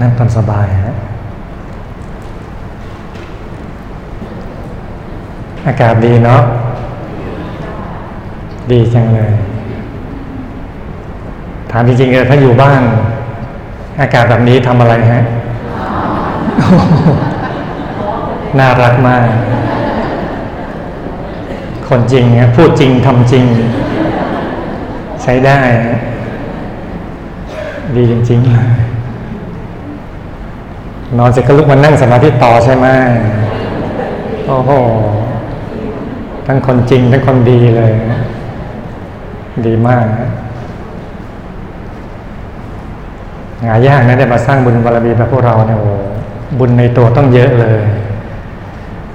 นั่งตามสบายฮะอากาศดีเนาะดีจังเลย ถามจริงๆเลยถ้าอยู่บ้าน อากาศแบบนี้ทำอะไรฮะน่ารักมาก คนจริงนะพูดจริงทำจริง ใช้ได้ ดีจริงๆเลย นอนเสร็จก็ลุกมานั่งสมาธิต่อใช่ไหมโอ้โห ทั้งคนจริง ทั้งคนดีเลย ดีมากหายากนะได้มาสร้างบุญบารมีแบบพวกเราเนี่ยโอ้บุญในตัวต้องเยอะเลย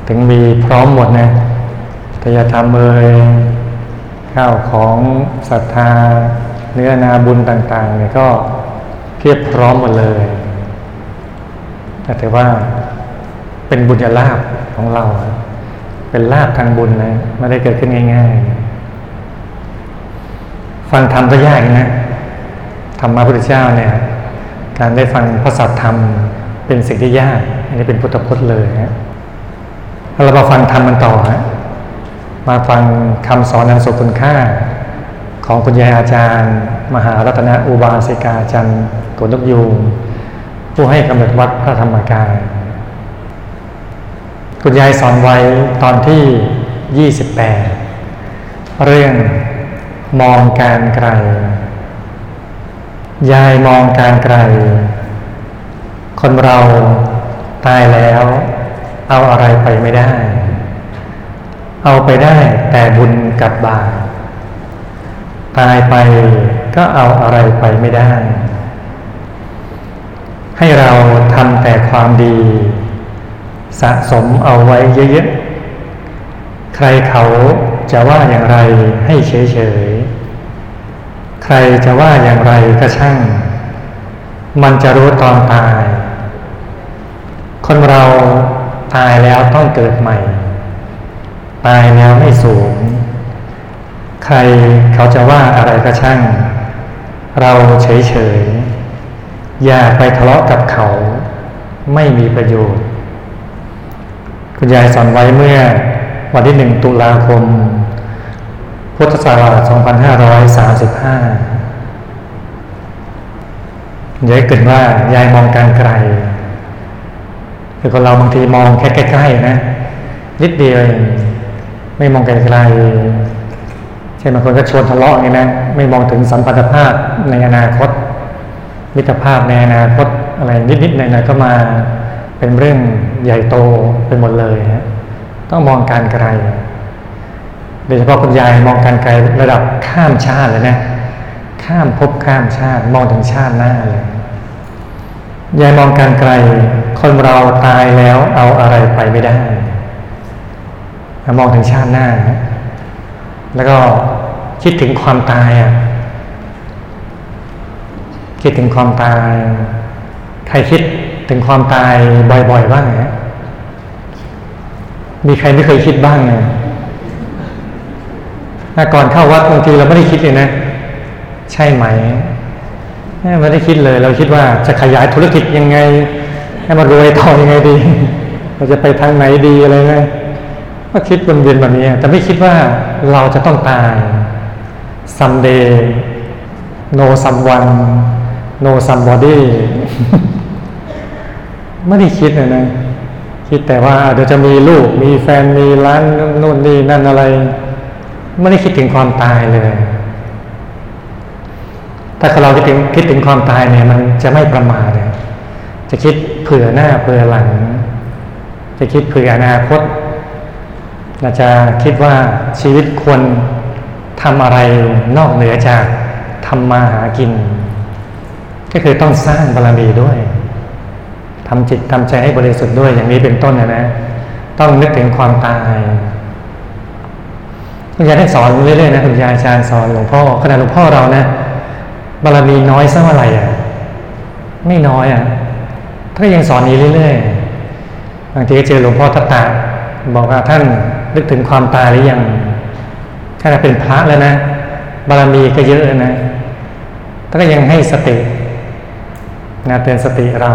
ถึงมีพร้อมหมดนะทยธรรมเอ่ยข้าวของศรัทธา เนื้อนาบุญต่างๆเนี่ยก็เพียบพร้อมหมดเลย แต่ถือว่าเป็นบุญญาลาภของเรา เป็นลาภทางบุญนะไม่ได้เกิดขึ้นง่าย ๆ ฟังธรรมก็ยากนะธรรมะพุทธเจ้าเนี่ย การได้ฟังพระสัทธรรม เป็นสิ่งที่ยาก อันนี้เป็นพุทธพจน์เลยนะเรามาฟังธรรมมันต่อฮะมาฟังคำสอนอันสุคุณค่า ของคุณยายอาจารย์ มหารัตนอุบาสิกาจันโกนกยูง ผู้ให้กำเนิดวัดพระธรรมกาย คุณยายสอนไว้ตอนที่ 28 เรื่องมองการไกล ยายมองการไกล คนเราตายแล้ว เอาอะไรไปไม่ได้ เอาไปได้แต่บุญกับบาปตายไปก็เอาอะไรไปไม่ได้ ให้เราทำแต่ความดี สะสมเอาไว้เยอะๆ ใครเขาจะว่าอย่างไรให้เฉยๆ ใครจะว่าอย่างไรก็ช่าง มันจะรู้ตอนตาย คนเราตายแล้วต้องเกิดใหม่ ตายแล้วไม่สูง ใครเขาจะว่าอะไรก็ช่าง เราเฉยๆ อย่าไปทะเลาะกับเขาไม่มีประโยชน์ คุณยายสอนไว้เมื่อวันที่หนึ่งตุลาคม พุทธศักราช 2535ยายเกิดว่ายายมองการไกลคือคนเราบางทีมองแค่ใกล้ๆนะ นิดเดียวไม่มองไกลๆเช่นบางคนก็ชวนทะเลาะอย่างนี้นะ ไม่มองถึงสัมพันธภาพในอนาคต มิตรภาพในอนาคตอะไรนิดๆหน่อยๆก็มาเป็นเรื่องใหญ่โตไปหมดเลยฮะต้องมองการไกลโดยเฉพาะคุณยายมองการไกลระดับข้ามชาติเลยนะข้ามภพข้ามชาติมองถึงชาติหน้าเลยยายมองการไกล คนเราตายแล้วเอาอะไรไปไม่ได้ มองถึงชาติหน้า แล้วก็คิดถึงความตายอะ คิดถึงความตาย ใครคิดถึงความตายบ่อยๆบ้างฮะมีใครไม่เคยคิดบ้างเนี่ยถ้าก่อนเข้าวัดบางทีเราไม่ได้คิดเลยนะ ใช่ไหมไม่ได้คิดเลย เราคิดว่าจะขยายธุรกิจยังไง ให้มันรวยทอยังไงดี เราจะไปทางไหนดีอะไรไงก็คิดวนเวียนแบบนี้แต่ไม่คิดว่าเราจะต้องตาย someday no someone no somebody ไม่ได้คิดเลยนะ คิดแต่ว่าเดี๋ยวจะมีลูก มีแฟน มีร้านนู่นนี่นั่นอะไร ไม่ได้คิดถึงความตายเลย ถ้าเราคิดถึงคิดถึงความตายเนี่ย มันจะไม่ประมาทเลยจะคิดเผื่อหน้าเผื่อหลัง จะคิดเผื่ออนาคตเราจะคิดว่าชีวิตควรทำอะไรนอกเหนือจากทำมาหากิน ก็คือต้องสร้างบารมีด้วยทำจิตทำใจให้บริสุทธิ์ด้วยอย่างนี้เป็นต้นนะนะ ต้องนึกถึงความตายคุณยายได้สอนเรื่อยๆนะคุณยายอาจารย์สอนหลวงพ่อขณะหลวงพ่อเรานะบารมีน้อยสักเมื่อไหร่อะ ไม่น้อยอะท่านยังสอนนี้เรื่อยๆบางทีก็เจอหลวงพ่อทัตตาบอกว่าท่านนึกถึงความตายหรือยังถ้าเป็นพระแล้วนะ บารมีก็เยอะนะท่านก็ยังให้สติ นะเตือนสติเรา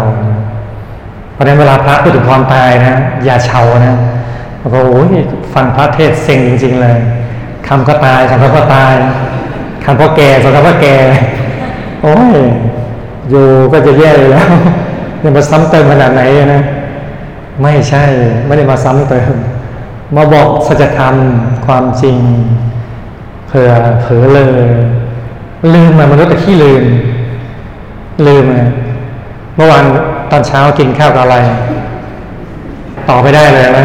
เพราะนั้นเวลาพระพูดถึงความตายนะ อย่าเฉานะบอกว่าโอ้ยฟังพระเทศเซ็งจริง ๆ เลยคำก็ตายสองคำก็ตายคำพ่อแก่สองคำพ่อแก่โอ้ยอยู่ก็จะแย่เลยแล้วจะมาซ้ำเติมขนาดไหนนะไม่ใช่ไม่ได้มาซ้ำเติม มาบอกสัจธรรมความจริงเผื่อเผลอเลยลืมมามนุษย์แต่ขี้ลืม ลืมเลย เมื่อวานตอนเช้ากินข้าวกับอะไร ต่อไปได้เลยไหม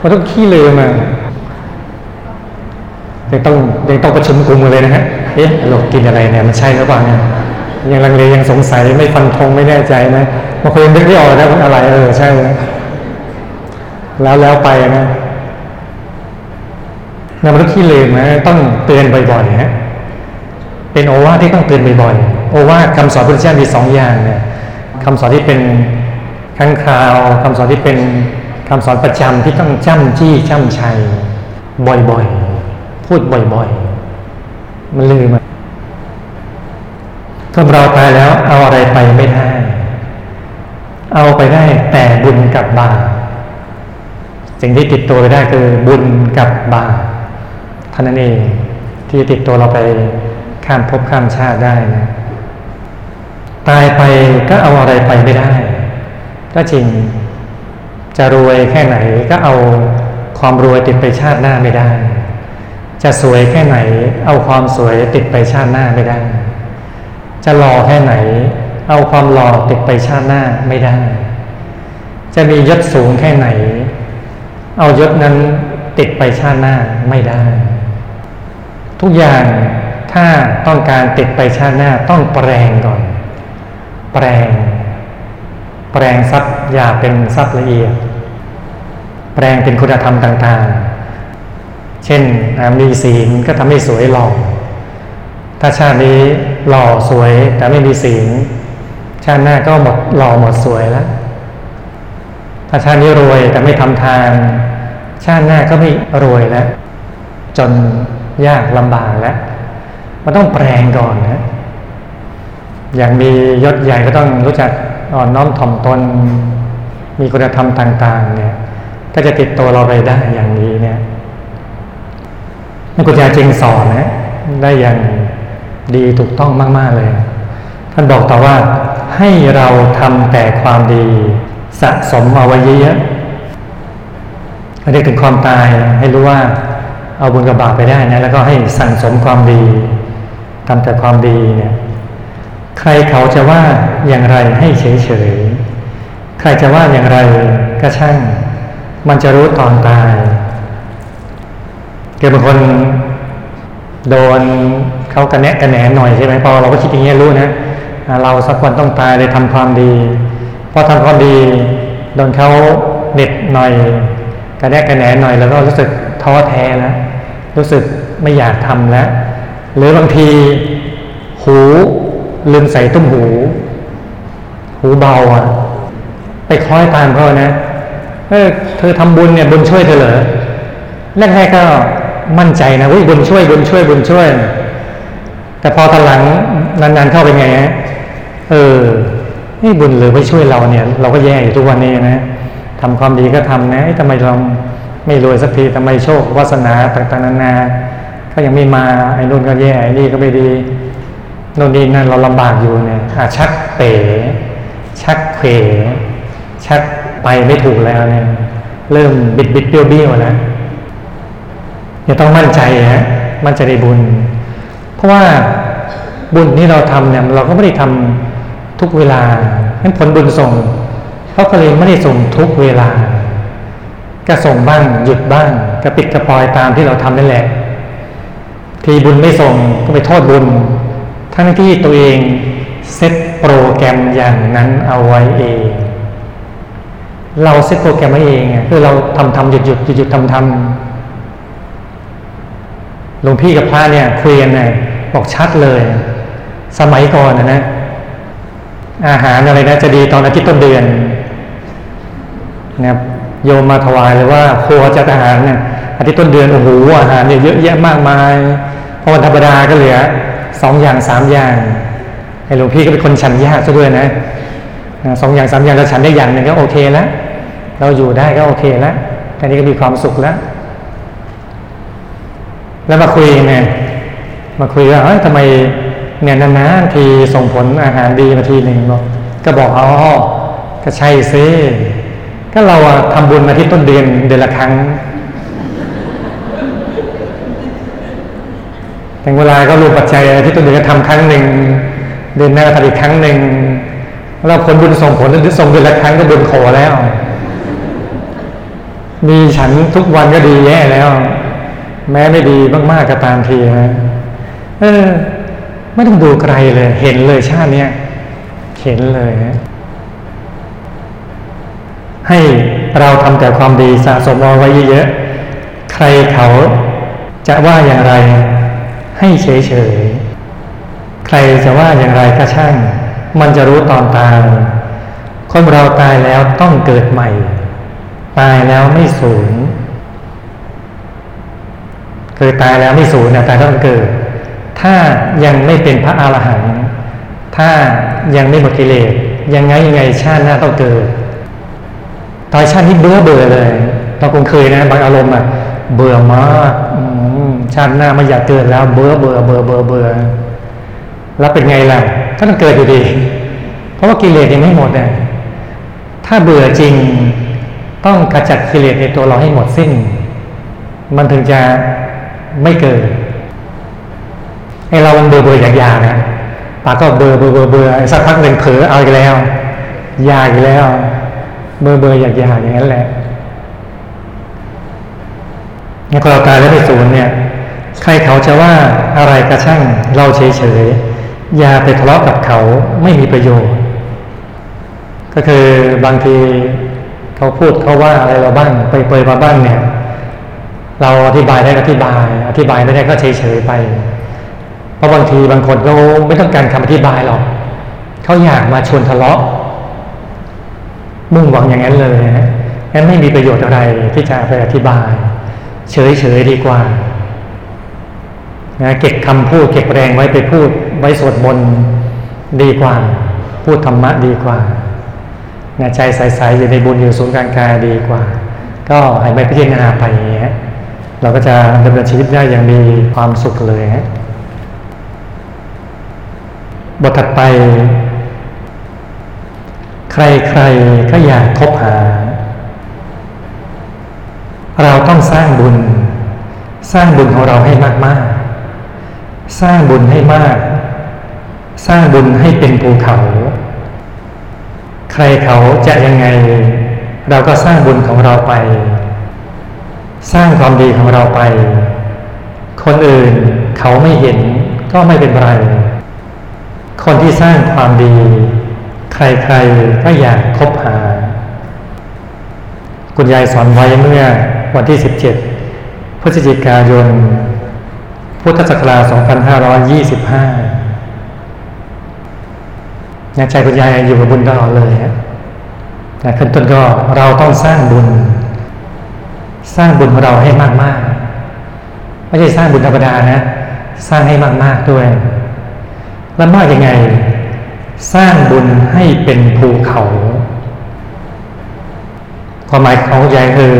มันต้องขี้เลืมอะยังต้องยังต้องประชุมกลุ่มเลยนะฮะ เอ๊ะเรากินอะไรเนี่ยมันใช่หรือเปล่าเนี่ยยังลังเลยังสงสัยไม่ฟันธงไม่แน่ใจนะบางคนยังนึกไม่ออกนะมันอะไรเออใช่แล้วแล้วไปนะนำรถที่ลืมนะต้องเตือนบ่อยๆฮะเป็นโอวาทที่ต้องเตือนบ่อยๆ โอวาทคำสอนพระเจ้ามีสองอย่างเนี่ยคำสอนที่เป็นครั้งคราวคำสอนที่เป็นคำสอนประจำที่ต้องจ้ำจี้จ้ำชัย บ่อยๆ พูดบ่อยๆ มันลืมคนเราตายแล้วเอาอะไรไปไม่ได้ เอาไปได้แต่บุญกับบาปสิ่งที่ติดตัวไปได้คือบุญกับบาปท่านั้นเองที่ติดตัวเราไปข้ามภพข้ามชาติได้นะ ตายไปก็เอาอะไรไปไม่ได้ ก็จริง จะรวยแค่ไหนก็เอาความรวยติดไปชาติหน้าไม่ได้ จะสวยแค่ไหน เอาความสวยติดไปชาติหน้าไม่ได้ จะหล่อแค่ไหน เอาความหล่อติดไปชาติหน้าไม่ได้ จะมียศสูงแค่ไหน เอายศนั้นติดไปชาติหน้าไม่ได้ ทุกอย่างถ้าต้องการติดไปชาติหน้าต้องแปลงก่อน แปลง แปลงทรัพย์อย่าเป็นทรัพย์ละเอียด แปลงเป็นคุณธรรมต่างๆ เช่นมีศีลก็ทำให้สวยหล่อถ้าชาตินี้หล่อสวยแต่ไม่มีศีลชาติหน้าก็หมดหล่อหมดสวยแล้วถ้าชาตินี้รวยแต่ไม่ทำทานชาติหน้าก็ไม่รวยแล้ว จนยากลำบากแล้ว มันต้องแปลงก่อนนะ อย่างมียศใหญ่ก็ต้องรู้จักอ่อนน้อมถ่อมตน มีคุณธรรมต่างๆ เนี่ย ก็จะติดตัวเราไปได้อย่างนี้เนี่ยนักกุญแจจริงสอนนะได้อย่างดีถูกต้องมากๆเลย ท่านบอกต่อว่าให้เราทำแต่ความดี สะสมเอาไว้เยอะๆอันนี้ถึงความตายให้รู้ว่าเอาบุญกับบาปไปได้นะแล้วก็ให้สั่งสมความดีทำแต่ความดีเนี่ย ใครเขาจะว่าอย่างไรให้เฉยๆใครจะว่าอย่างไรก็ช่าง มันจะรู้ตอนตายเกิดบางคนโดนเขากระแนะกระแหนหน่อยใช่ไหมพอเราก็คิดอย่างนี้รู้นะเราสักวันต้องตายเลยทำความดีพอทำความดีโดนเขาเด็ดหน่อย กระแนะกระแหนหน่อยแล้วก็รู้สึกท้อแท้แล้วรู้สึกไม่อยากทำแล้ว หรือบางทีหู ลืมใส่ตุ้มหู หูเบาอะ ไปคล้อยตามเขานะ เออเธอทำบุญเนี่ยบุญช่วยเธอเหรอแรกๆก็มั่นใจนะวิบุญช่วยบุญช่วยบุญช่วย แต่พอตอนหลังนานๆเข้าไปไงฮะเออนี่บุญหรือไม่ช่วยเราเนี่ย เราก็แย่อยู่ทุกวันนี้นะทำความดีก็ทำนะทำไมเราไม่รวยสักทีทำไมโชควาสนาต่างๆนานาก็ยังไม่มาไอ้นู่นก็แย่ไอ้นี่ก็ไม่ดี โน่นนี่นั่นเราลำบากอยู่เนี่ยชักเป๋ชักเขวชักไปไม่ถูกแล้วเนี่ยเริ่มบิดบิดเบี้ยวเบี้ยวแล้วอย่าต้องมั่นใจฮะมั่นใจในบุญ เพราะว่าบุญที่เราทำเนี่ยเราก็ไม่ได้ทำทุกเวลาให้ผลบุญส่งเขาก็เลยไม่ได้ส่งทุกเวลา ก็ส่งบ้างหยุดบ้างกระปิดกระปอยตามที่เราทำนั่นแหละ ทีบุญไม่ส่งก็ไปโทษบุญ ทั้งที่ตัวเองเซตโปรแกรมอย่างนั้นเอาไว้เอง เราเซตโปรแกรมไว้เองคือเราทำทำหยุดหยุดหยุดหยุดทำทำหลวงพี่กับพระเนี่ยคุยกันไงบอกชัดเลย สมัยก่อนนะนะอาหารอะไรนะจะดีตอนอาทิตย์ต้นเดือนนะครับโยมมาถวายเลยว่าครัวจัดอาหารเนี่ยอาทิตย์ต้นเดือนโอ้โหอาหารเนี่ยเยอะแยะมากมายพอวันธรรมดาก็เหลือ สองอย่างสามอย่างไอ้หลวงพี่ก็เป็นคนฉันยากซะด้วยนะสองอย่างสามอย่างเราฉันได้อย่างหนึ่งก็โอเคแล้วเราอยู่ได้ก็โอเคแล้วแค่นี้ก็มีความสุขแล้ว แล้วมาคุยเนี่ยมาคุยว่าเฮ้ยทำไมเนี่ยนานๆทีส่งผลอาหารดีมาทีหนึ่งก็บอกอ๋อก็ใช่ซิก็เราทำบุญมาที่ต้นเดือนเดือนละครั้ง แต่เวลาก็รวมปัจจัยที่ต้นเอนก็ทำครั้งหนึ่งเดือนหน้าทำอีกครั้งหนึ่งเราผลบุญส่งผลหรือส่งเดือนละครั้งก็บุญขอแล้ว มีฉันทุกวันก็ดีแย่แล้ว แม้ไม่ดีมากๆก็ตามทีนะเออ ไม่ต้องดูไกลเลย เห็นเลยชาติเนี้ยเห็นเลยให้เราทำแต่ความดีสะสมเอาไว้เยอะๆใครเขาจะว่าอย่างไร ให้เฉยๆ ใครจะว่าอย่างไรก็ช่าง มันจะรู้ตอนตาย คนเราตายแล้วต้องเกิดใหม่ ตายแล้วไม่สูญคือตายแล้วไม่สูญนะตายต้องเกิด ถ้ายังไม่เป็นพระอาหารหันต์ถ้ายังไม่หมดกิเลสยังไงยังไงชาติหน้าต้องเกิดตอนชาตินี้เบื่อเบื่อเลยเราคงเคยนะบางอารมณ์อะเบื่อมาก ชาติหน้าไม่อยากเกิดแล้ว เบื่อเบื่อเบื่อเบื่อเบื่อแล้วเป็นไงล่ะก็ต้องเกิดอยู่ดี เพราะว่ากิเลสยังไม่หมดเลยถ้าเบื่อจริงต้องกระจัดกิเลสในตัวเราให้หมดสิ้น มันถึงจะไม่เกิดไอเราเบื่อเบื่ออย่างยานะปากก็เบื่อเบื่อเบื่อเบื่อสักพักหนึ่งเผลอเอาอีกแล้วยาอีกแล้ว เบอร์เบอร์อยากยาอย่างนั้นแหละงั้นเราตายแล้วไปศูนย์เนี่ย ใครเขาจะว่าอะไรกระช่างเราเฉยเฉยอย่าไปทะเลาะกับเขาไม่มีประโยชน์ ก็คือบางทีเขาพูดเขาว่าอะไรเราบ้างไปเปยมาบ้างเนี่ย เราอธิบายได้อธิบาย อธิบายไม่ได้ก็เฉยเฉยไป เพราะบางทีบางคนเขาไม่ต้องการคำอธิบายหรอกเขาอยากมาชวนทะเลาะ มุ่งหวังอย่างนั้นเลยนะงั้นไม่มีประโยชน์อะไรที่จะไปอธิบาย เฉยๆดีกว่า นะเก็บคำพูดเก็บแรงไว้ไปพูดไว้สวดมนต์ดีกว่า พูดธรรมะดีกว่านะใจใสๆอยู่ในบุญอยู่ศูนย์กลางกายดีกว่า ก็ให้ไปพิจารณาไปอย่างเงี้ยเราก็จะดำเนินชีวิตได้อย่างมีความสุขเลยฮะบทถัดไป ใครๆก็อยากคบหา เราต้องสร้างบุญ สร้างบุญของเราให้มากๆ สร้างบุญให้มาก สร้างบุญให้เป็นภูเขา ใครเขาจะยังไง เราก็สร้างบุญของเราไป สร้างความดีของเราไป คนอื่นเขาไม่เห็นก็ไม่เป็นไร คนที่สร้างความดี ใครๆก็อยากคบหา คุณยายสอนไว้เมื่อวันที่ 17 พฤศจิกายน พุทธศักราช 2525นใจคุณยายอยู่กับบุญตลอดเลยนะขึ้นต้นก็เราต้องสร้างบุญ สร้างบุญของเราให้มากๆ ไม่ใช่สร้างบุญธรรมดานะ สร้างให้มากๆด้วย แล้วมากยังไง สร้างบุญให้เป็นภูเขาความหมายของใหญ่คือ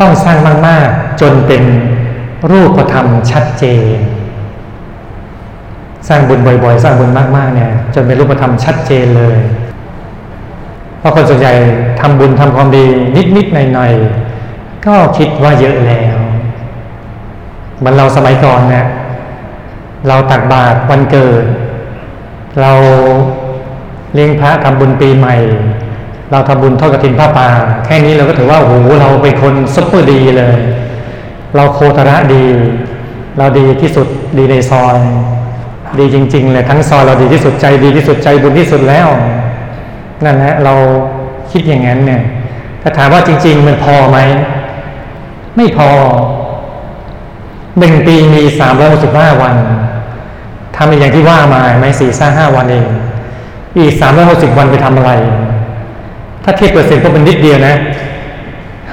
ต้องสร้างมาก ๆ จนเป็น รูปธรรมชัดเจน สร้างบุญบ่อยๆ สร้างบุญมากๆเนี่ยจนเป็นรูปธรรมชัดเจนเลย เพราะคนส่วนใหญ่ทำบุญทำความดีนิดๆหน่อยๆก็คิดว่าเยอะแล้วมันเราสมัยก่อนเนี่ยเราตักบาตรวันเกิด เราเลี้ยงพระทำบุญปีใหม่ เราทำบุญทอดกระถินผ้าป่า แค่นี้เราก็ถือว่าโอ้โหเราเป็นคนซุปเปอร์ดีเลย เราโคตระดี เราดีที่สุดดีในซอย ดีจริง ๆ เลยทั้งซอยเราดีที่สุดใจดีที่สุดใจบุญที่สุดแล้ว นั่นแหละเราคิดอย่างนั้นเนี่ยถ้าถามว่าจริง ๆ มันพอไหม ไม่พอหนึ่งปีมีสามร้อยหกสิบห้าวันทำอย่างที่ว่ามาไหมสี่สห้าวันเอง อีกสามร้อยหกสิบวันไปทำอะไร ถ้าเทียบเปอร์เซ็นต์ก็เป็นนิดเดียวนะ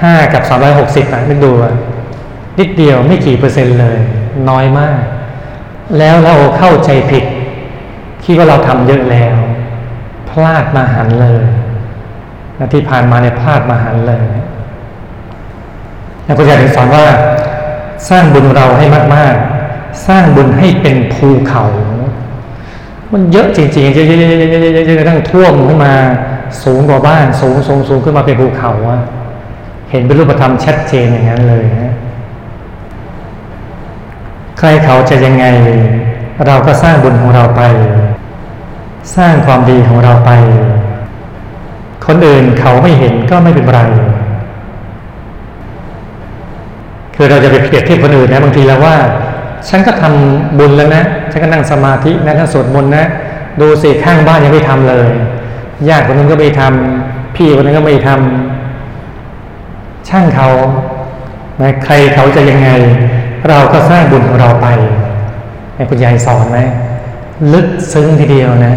ห้ากับสามร้อยหกสิบนะนึกดู นิดเดียวไม่กี่เปอร์เซ็นต์เลย น้อยมาก แล้วเราเข้าใจผิด คิดว่าเราทำเยอะแล้ว พลาดมาหันเลยนะที่ผ่านมาเนี่ยพลาดมาหันเลยนะคุณอยากสอนว่า สร้างบุญเราให้มาก ๆ สร้างบุญให้เป็นภูเขา มันเยอะจริงๆเยอะๆๆๆๆๆทั้งท่วมขึ้นมาสูงกว่าบ้านสูงสูงสูงขึ้นมาเป็นภูเขาอะเห็นเป็นรูปธรรมชัดเจนอย่างนั้นเลยนะ ใครเขาจะยังไง เราก็สร้างบุญของเราไป สร้างความดีของเราไป คนอื่นเขาไม่เห็นก็ไม่เป็นไรคือเราจะไปเปรียบเทียบคนอื่นนะบางทีแล้วว่า ฉันก็ทำบุญแล้วนะ ฉันก็นั่งสมาธินะฉันสวดมนต์นะ ดูสิข้างบ้านยังไม่ทำเลยญาติคนนึงก็ไม่ทำพี่คนนึงก็ไม่ทำช่างเขาใครเขาจะยังไง เราก็สร้างบุญของเราไปคุณยายสอนไหมลึกซึ้งทีเดียวนะ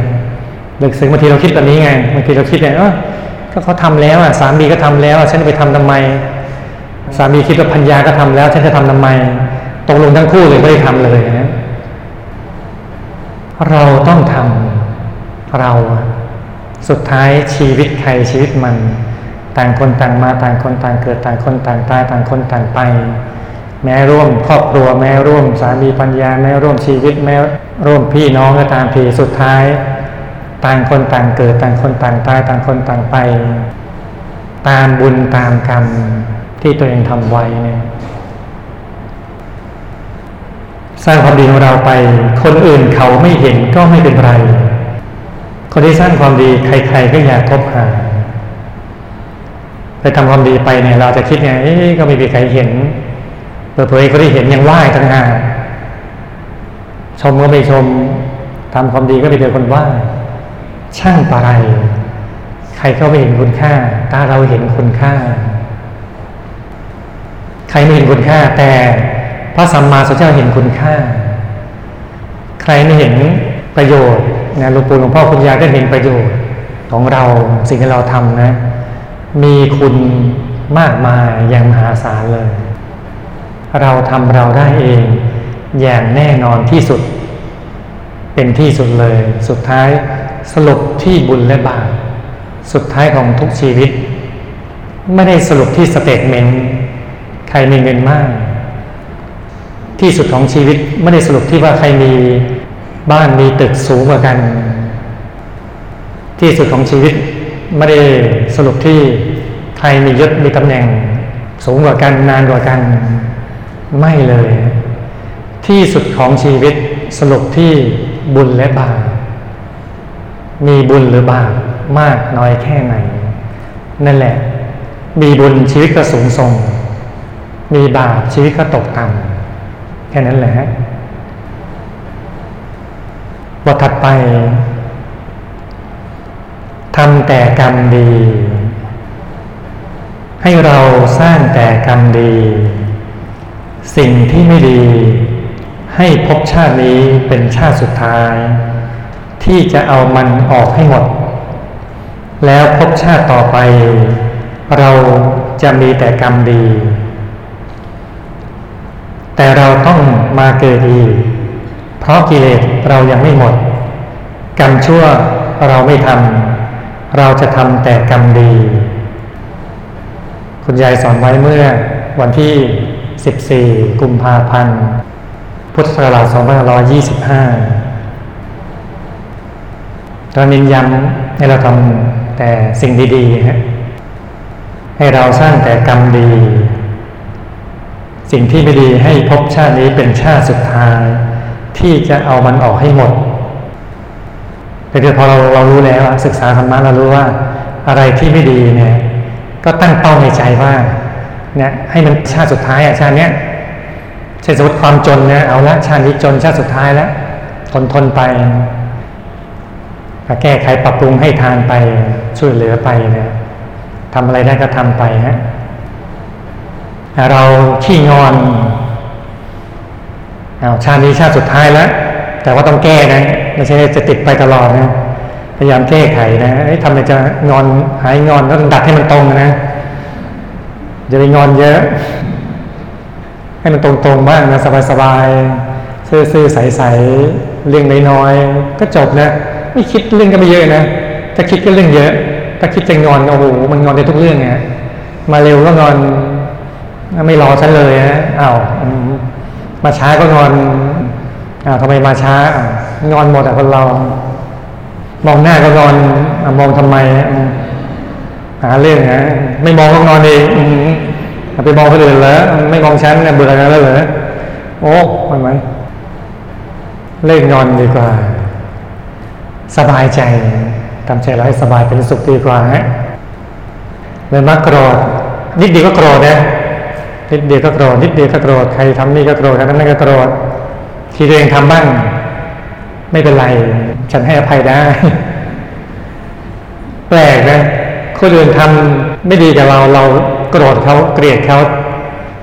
ลึกซึ้งบางทีเราคิดแบบนี้ไงบางทีเราคิดเนี่ยก็เขาทาแล้วอะสามีก็ทำแล้วฉันจะไปทำทำไม สามีคิดว่าพัญญาก็ทำแล้ว ฉันจะทำทำไมตกลงทั้งคู่เลยไม่ได้ทำเลยนะเราต้องทำเราสุดท้ายชีวิตใครชีวิตมัน ต่างคนต่างมาต่างคนต่างเกิดต่างคนต่างตายต่างคนต่างไป แม้ร่วมครอบครัวแม้ร่วมสามีปัญญา แม้ร่วมชีวิตแม้ร่วมพี่น้องก็ตามทีสุดท้าย ต่างคนต่างเกิดต่างคนต่างตายต่างคนต่างไป ตามบุญตามกรรมที่ตัวเองทำไว้เนี่ยสร้างความดีของเราไป คนอื่นเขาไม่เห็นก็ไม่เป็นไร คนที่สร้างความดีใคร ๆ ก็อยากคบหาไปทำความดีไปเนี่ยเราจะคิดไงก็ไม่มีใครเห็น เผยเขาได้เห็นยังไหว้ทั้งหาชมก็ไม่ชมทำความดีก็ไปเจอคนไหว้ช่างปะไร ใครก็ไม่เห็นคุณค่า ตาเราเห็นคุณค่า ใครไม่เห็นคุณค่า แต่พระสัมมาสัมพุทธเจ้าเห็นคุณค่า ใครไม่เห็นประโยชน์นะหลวงปู่หลวงพ่อคุณยายก็เห็นประโยชน์ของเราสิ่งที่เราทำนะ มีคุณมากมายอย่างมหาศาลเลย เราทำเราได้เอง อย่างแน่นอนที่สุด เป็นที่สุดเลย สุดท้ายสรุปที่บุญและบาปสุดท้ายของทุกชีวิต ไม่ได้สรุปที่สเตทเมนต์ใครมีเงินมาก ที่สุดของชีวิตไม่ได้สรุปที่ว่าใครมีบ้านมีตึกสูงกว่ากัน ที่สุดของชีวิตไม่ได้สรุปที่ใครมียศมีตำแหน่ง สูงกว่ากันนานกว่ากัน ไม่เลย ที่สุดของชีวิตสรุปที่บุญและบาปมีบุญหรือบาปมากน้อยแค่ไหน นั่นแหละ มีบุญชีวิตก็สูงส่ง มีบาปชีวิตก็ตกต่ำแค่นั้นแหละบทถัดไปทำแต่กรรมดี ให้เราสร้างแต่กรรมดี สิ่งที่ไม่ดี ให้พบชาตินี้เป็นชาติสุดท้าย ที่จะเอามันออกให้หมด แล้วพบชาติต่อไป เราจะมีแต่กรรมดี แต่เราต้องมาเกิดดีกเพราะกิเลสเรายังไม่หมด กรรมชั่วเราไม่ทำเราจะทำแต่กรรมดี คุณยายสอนไว้เมื่อวันที่ 14 กุมภาพันธ์ พุทธศักราช2525 ตอนนี้ย้ำให้เราทำแต่สิ่งดีๆฮะให้เราสร้างแต่กรรมดี สิ่งที่ไม่ดีให้พบชาตินี้เป็นชาติสุดท้าย ที่จะเอามันออกให้หมดแต่พอเราเรารู้แล้วศึกษาธรรมะเรารู้ว่า อะไรที่ไม่ดีเนี่ย ก็ตั้งเป้าในใจว่า นี่ยให้มันชาติสุดท้ายอะชาติเนี้ยเช่นสมมติความจนเนี่ยเอาละชาตินี้จนชาติสุดท้ายแล้วทนทนไปแก้ไขปรับปรุงให้ทานไปช่วยเหลือไปเนี่ยทำอะไรได้ก็ทำไปฮะเราขี้งอนเอาชาตินี้ชาติสุดท้ายแล้ว แต่ว่าต้องแก้นะไม่ใช่จะติดไปตลอดนะพยายามแก้ไขนะทำไมจะงอนหายงอนต้องดัดให้มันตรงนะ อย่าไปงอนเยอะ ให้มันตรงๆบ้างนะสบายๆซื่อๆใสๆเรื่องน้อยๆก็จบนะไม่คิดเรื่องก็ไม่เยอะนะถ้าคิดก็เรื่องเยอะ ถ้าคิดจะงอนโอ้โหมันงอนในทุกเรื่องไงมาเร็วก็งอน ไม่รอฉันเลยฮะอ้าวมาช้าก็งอนอ้าวทำไมมาช้างอนหมดอะคนเรา มองหน้าก็งอนมองทำไมหาเรื่องนะไม่มองก็งอนเอง ไปมองคนอื่นแล้วไม่มองฉันเบื่อแล้วเหรอโอ้ไมันมันเล่นงอนดีกว่า สบายใจทำใจเราให้สบายเป็นสุขดีกว่าฮะเลยมักโกรธนิดเดียวก็โกรธนะนิดเดียวก็โกรธนิดเดียวก็โกรธใครทำนี่ก็โกรธใครทำนั่นก็โกรธที่ตัวเองทำบ้าง ไม่เป็นไร ฉันให้อภัยได้ แปลกนะคนอื่นทำไม่ดีกับเราเรา โกรธเขาเกลียดเขา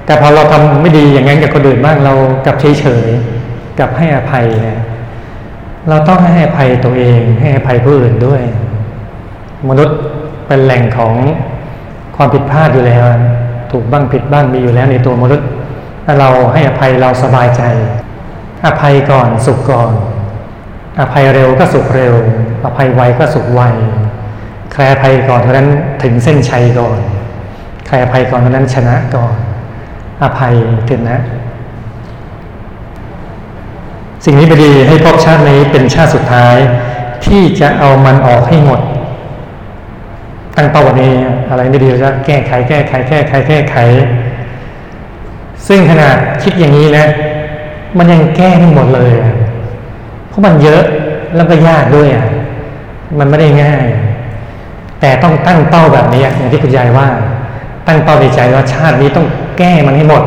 แต่พอเราทำไม่ดีอย่างนั้นกับคนอื่นบ้างเรากับเฉยเฉยกับให้อภัยนะเราต้องให้อภัยตัวเอง ให้อภัยผู้อื่นด้วย มนุษย์เป็นแหล่งของความผิดพลาดอยู่แล้ว ถูกบ้างผิดบ้างมีอยู่แล้วในตัวมนุษย์ถ้าเราให้อภัยเราสบายใจ อภัยก่อนสุขก่อน อภัยเร็วก็สุขเร็ว อภัยไวก็สุขไวใครอภัยก่อนเท่าะนั้นถึงเส้นชัยก่อน รอภัยก่อนนั้นชนะก่อน อภัยถึงนะ สิ่งนี้ไปดีให้พบชาตินี้เป็นชาติสุดท้าย ที่จะเอามันออกให้หมด ตั้งเป้าวันนี้อะไรไม่ดีจะแก้ไขแก้ไขแก้ไขแก้ไข ซึ่งขนาดคิดอย่างนี้นะ มันยังแก้ไม่หมดเลย เพราะมันเยอะแล้วก็ยากด้วยอะมันไม่ได้ง่าย แต่ต้องตั้งเป้าแบบนี้อย่างที่คุณยายว่า ตั้งเป้าในใจว่าชาตินี้ต้องแก้มันให้หมด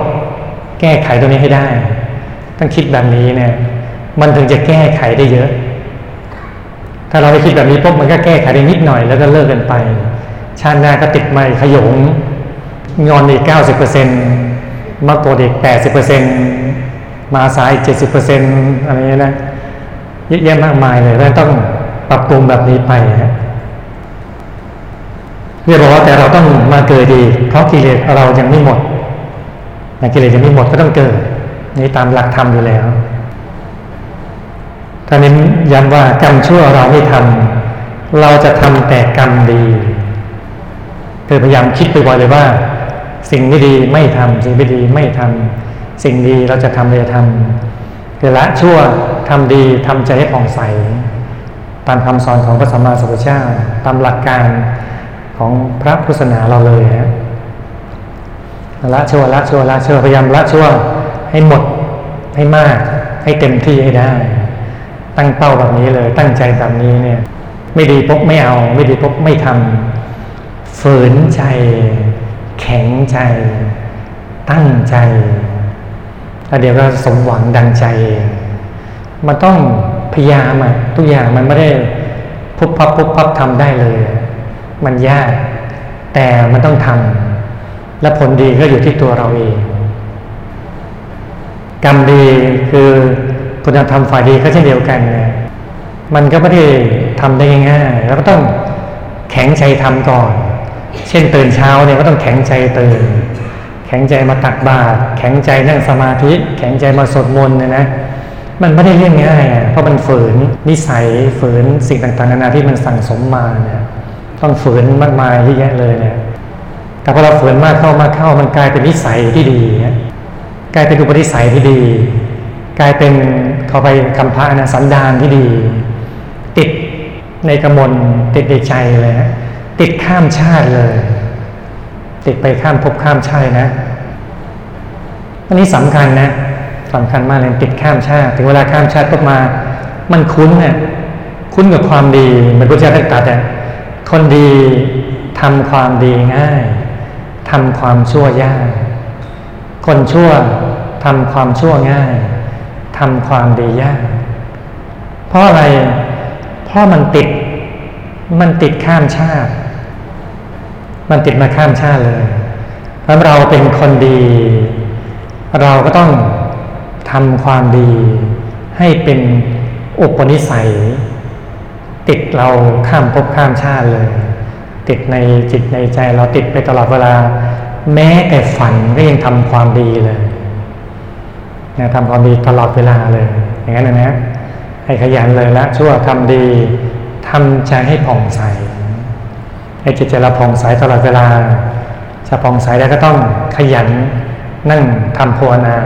แก้ไขตรงนี้ให้ได้ ต้องคิดแบบนี้เนี่ย มันถึงจะแก้ไขได้เยอะ ถ้าเราไปคิดแบบนี้ปุ๊บมันก็แก้ไขได้นิดหน่อยแล้วก็เลิกกันไป ชาติหน้าก็ติดไม่ขยงงอนอีกเก้าสิบเปอร์เซ็นต์มาโกรธอีกแปดสิบเปอร์เซ็นต์มาสายเจ็ดสิบเปอร์เซ็นต์อะไรเงี้ยนะเยอะแยะมากมายเลยแล้วต้องปรับปรุงแบบนี้ไปฮะ เรียกบอกว่าแต่เราต้องมาเกิดดี เพราะกิเลสเรายังไม่หมดกิเลสยังไม่หมดก็ต้องเกิดนี่ตามหลักธรรมอยู่แล้วท่านี้ย้ำว่ากรรมชั่วเราไม่ทำเราจะทำแต่กรรมดีคือพยายามคิดไปบ่อยเลยว่า สิ่งไม่ดีไม่ทำสิ่งไม่ดีไม่ทำสิ่งดีเราจะทำเลยทำคือละชั่วทำดีทำใจให้ผ่องใส ตามคำสอนของพระสัมมาสัมพุทธเจ้าตามหลักการ ของพระพุทธศาสนาเราเลยฮะละชั่วละชั่วละชั่วพยายามละชั่วให้หมดให้มาก ให้เต็มที่ให้ได้ ตั้งเป้าแบบนี้เลย ตั้งใจแบบนี้เนี่ย ไม่ดีปุ๊บไม่เอา ไม่ดีปุ๊บไม่ทำฝืนใจ แข็งใจ ตั้งใจแล้วเดี๋ยวก็สมหวังดังใจเองมันต้องพยายามอะทุกอย่างมันไม่ได้พุบพับพุบพับทำได้เลย มันยาก แต่มันต้องทำและผลดีก็อยู่ที่ตัวเราเอง กรรมดีคือคุณธรรมฝ่ายดีก็เช่นเดียวกันนะมันก็ไม่ได้ทำได้ง่ายๆแล้วก็ต้องแข็งใจทำก่อน เช่นตื่นเช้าเนี่ยก็ต้องแข็งใจตื่น แข็งใจมาตักบาตรแข็งใจนั่งสมาธิ แข็งใจมาสวดมนต์เนี่ยนะมันไม่ได้เรื่องง่ายอะเพราะมันฝืนนิสัยฝืนสิ่งต่างๆนานาที่มันสั่งสมมาเนี่ย ต้องฝืนมากมายเยอะแยะเลยเนี่ยแต่พอเราฝืนมากเข้ามากเข้ามันกลายเป็นนิสัยที่ดีกลายเป็นอุปนิสัยที่ดี กลายเป็นเขาไปคำพระนะสันดานที่ดี ติดในกระมลติดในใจเลยฮะติดข้ามชาติเลย ติดไปข้ามภพข้ามชาตินะอันนี้สำคัญนะสำคัญมากเลยติดข้ามชาติ ถึงเวลาข้ามชาติปุ๊บมา มันคุ้นเนี่ยคุ้นกับความดีมือนพระเจ้าท่านตรัสเนี่ย คนดีทำความดีง่ายทำความชั่วยาก คนชั่วทำความชั่วง่ายทำความดียาก เพราะอะไร เพราะมันติด มันติดข้ามชาติ มันติดมาข้ามชาติเลย เพราะเราเป็นคนดี เราก็ต้องทำความดี ให้เป็นอุปนิสัย ติดเราข้ามภพข้ามชาติเลย ติดในจิตในใจเราติดไปตลอดเวลา แม้แต่ฝันก็ยังทำความดีเลยนะทำความดีตลอดเวลาเลย อย่างนั้นนะให้ขยันเลยละชั่วทำดีทำใจให้ผ่องใสให้จิตใจเราผ่องใสตลอดเวลา จะผ่องใสแล้ก็ต้องขยันนั่งทำภาวนา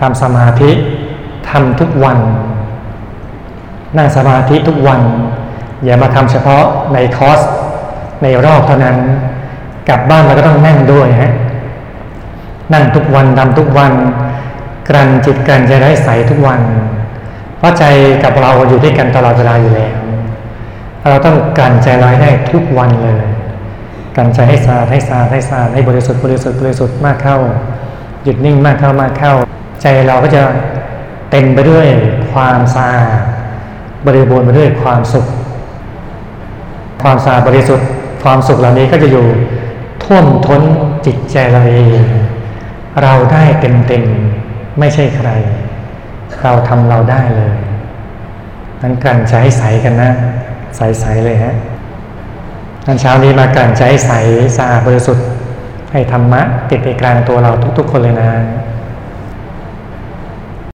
ทำสมาธิทำทุกวัน นั่งสมาธิทุกวัน อย่ามาทำเฉพาะในคอร์สในรอบเท่านั้น กลับบ้านเราก็ต้องนั่งด้วยฮะนั่งทุกวันทำทุกวัน กลั่นจิตกลั่นใจได้ใสทุกวัน เพราะใจกับเราอยู่ด้วยกันตลอดเวลาอยู่แล้ว เราต้องกลั่นใจเราได้ทุกวันเลยกลั่นใจให้สะอาดให้สะอาดให้สะอาดให้บริสุทธิ์บริสุทธิ์บริสุทธิ์มากเข้า หยุดนิ่งมากเข้ามากเข้า ใจเราก็จะเต็มไปด้วยความสะอาด บริบูรณ์ไปด้วยความสุข ความสะอาดบริสุทธิ์ ความสุขเหล่านี้ก็จะอยู่ท่วมท้นจิตใจเราเอง เราได้เต็มเต็มไม่ใช่ใคร เราทำเราได้เลยนั้นกันใจใสกันนะ ใสๆเลยฮะตอนเช้านี้มากันใจใสสะอาดบริสุทธิ์ให้ธรรมะติดไปกลางตัวเราทุก ๆ คนเลยนะ